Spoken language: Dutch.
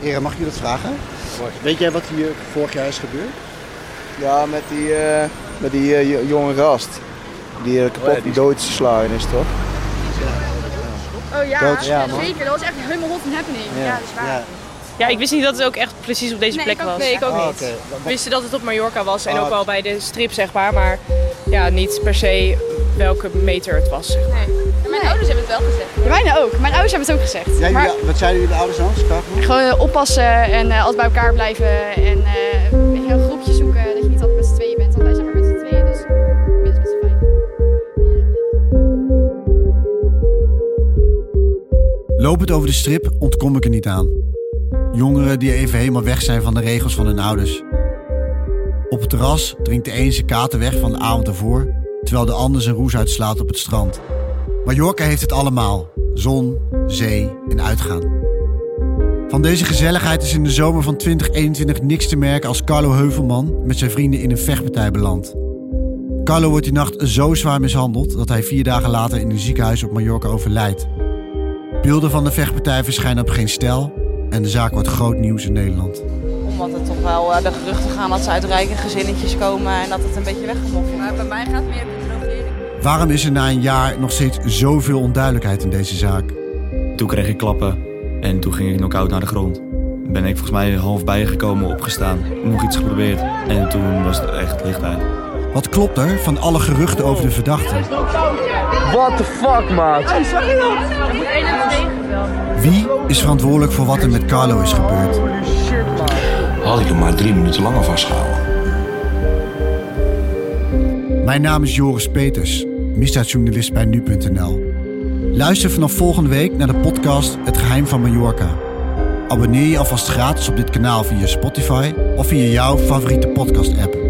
Heren, mag ik je dat vragen? Weet jij wat hier vorig jaar is gebeurd? Ja, met die, eh, met die eh, jo- jonge gast. Die eh, kapot die- doodgeslagen is, toch? Oh ja, Dat- ja, man. zeker. Dat was echt helemaal hot een happening. Ja, dat is waar. Ja. Ja, ik wist niet dat het ook echt precies op deze Nee, plek ik ook was. Nee, ik ook Ah, niet. We wisten dat het op Mallorca was en Ah, ook wel bij de strip, zeg maar. Maar ja, niet per se welke meter het was. Zeg maar. Nee. Mijn ouders hebben het wel gezegd. Ja, mijne ook. Mijn ouders hebben het ook gezegd. Jij, maar jullie- wat zeiden jullie ouders dan? Gewoon eh, oppassen en eh, altijd bij elkaar blijven. En eh, een groepje zoeken. Dat je niet altijd met z'n tweeën bent. Want wij zijn maar met z'n tweeën. Dus minstens met z'n vijf. Lopend over de strip ontkom ik er niet aan. Jongeren die even helemaal weg zijn van de regels van hun ouders. Op het terras drinkt de een zijn kater weg van de avond ervoor, terwijl de ander zijn roes uitslaat op het strand. Mallorca heeft het allemaal: zon, zee en uitgaan. Van deze gezelligheid is in de zomer van 2021 niks te merken als Carlo Heuvelman met zijn vrienden in een vechtpartij belandt. Carlo wordt die nacht zo zwaar mishandeld dat hij vier dagen later in een ziekenhuis op Mallorca overlijdt. Beelden van de vechtpartij verschijnen op geen stijl en de zaak wordt groot nieuws in Nederland. Omdat er toch wel eh, de geruchten gaan dat ze uit rijke gezinnetjes komen en dat het een beetje weggemoffeld wordt. Maar bij mij gaat het meer. Waarom is er na een jaar nog steeds zoveel onduidelijkheid in deze zaak? Toen kreeg ik klappen en toen ging ik knock-out naar de grond. Ben ik volgens mij half bijgekomen, opgestaan, nog iets geprobeerd. En toen was het echt licht uit. Wat klopt er van alle geruchten over de verdachte? What the fuck, maat? Wie is verantwoordelijk voor wat er met Carlo is gebeurd? Had ik hem maar drie minuten langer vastgehouden. Mijn naam is Joris Peters, misdaadjournalist bij nu.nl. Luister vanaf volgende week naar de podcast Het Geheim van Mallorca. Abonneer je alvast gratis op dit kanaal via Spotify of via jouw favoriete podcast-app.